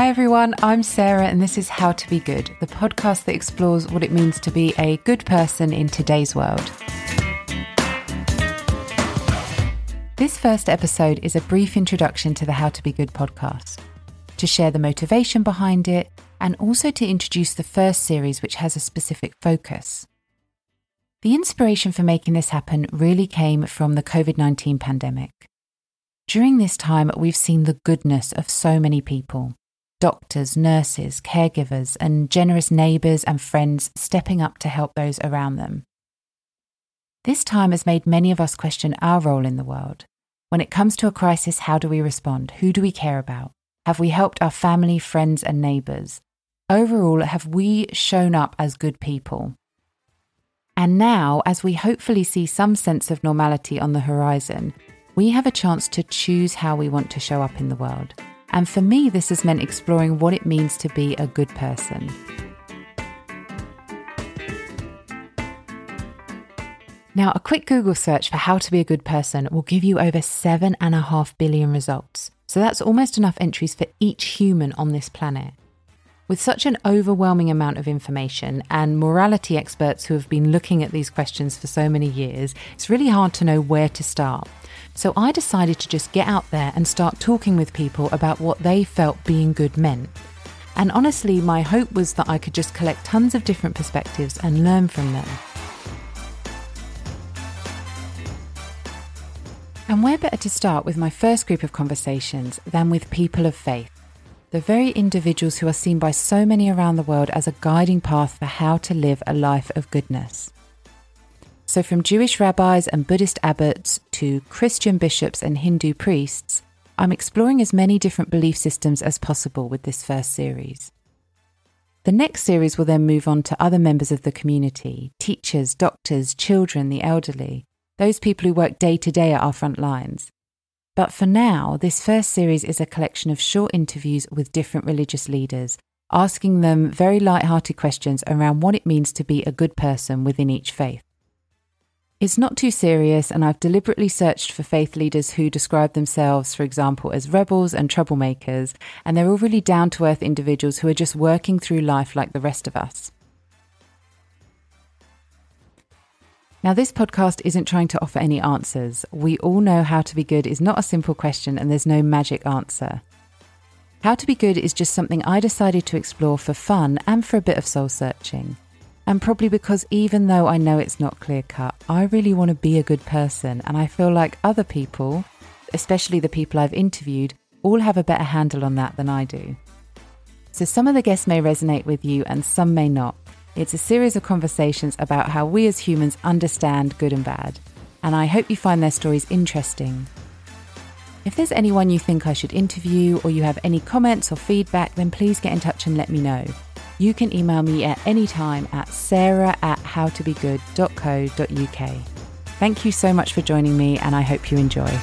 Hi, everyone. I'm Sarah, and this is How to Be Good, the podcast that explores what it means to be a good person in today's world. This first episode is a brief introduction to the How to Be Good podcast, to share the motivation behind it, and also to introduce the first series, which has a specific focus. The inspiration for making this happen really came from the COVID 19 pandemic. During this time, we've seen the goodness of so many people doctors, nurses, caregivers, and generous neighbours and friends stepping up to help those around them. This time has made many of us question our role in the world. When it comes to a crisis, how do we respond? Who do we care about? Have we helped our family, friends, and neighbours? Overall, have we shown up as good people? And now, as we hopefully see some sense of normality on the horizon, we have a chance to choose how we want to show up in the world. And for me, this has meant exploring what it means to be a good person. Now, a quick Google search for how to be a good person will give you over 7.5 billion results. So that's almost enough entries for each human on this planet. With such an overwhelming amount of information and morality experts who have been looking at these questions for so many years, it's really hard to know where to start. So I decided to just get out there and start talking with people about what they felt being good meant. And honestly, my hope was that I could just collect tons of different perspectives and learn from them. And where better to start with my first group of conversations than with people of faith, the very individuals who are seen by so many around the world as a guiding path for how to live a life of goodness. So, from Jewish rabbis and Buddhist abbots to Christian bishops and Hindu priests, I'm exploring as many different belief systems as possible with this first series. The next series will then move on to other members of the community teachers, doctors, children, the elderly, those people who work day to day at our front lines. But for now, this first series is a collection of short interviews with different religious leaders, asking them very light-hearted questions around what it means to be a good person within each faith. It's not too serious, and I've deliberately searched for faith leaders who describe themselves, for example, as rebels and troublemakers, and they're all really down to earth individuals who are just working through life like the rest of us. Now, this podcast isn't trying to offer any answers. We all know how to be good is not a simple question, and there's no magic answer. How to be good is just something I decided to explore for fun and for a bit of soul searching. And probably because even though I know it's not clear cut, I really want to be a good person. And I feel like other people, especially the people I've interviewed, all have a better handle on that than I do. So some of the guests may resonate with you and some may not. It's a series of conversations about how we as humans understand good and bad. And I hope you find their stories interesting. If there's anyone you think I should interview or you have any comments or feedback, then please get in touch and let me know you can email me at any time at sarah at howtobegood.co.uk. Thank you so much for joining me, and I hope you enjoy.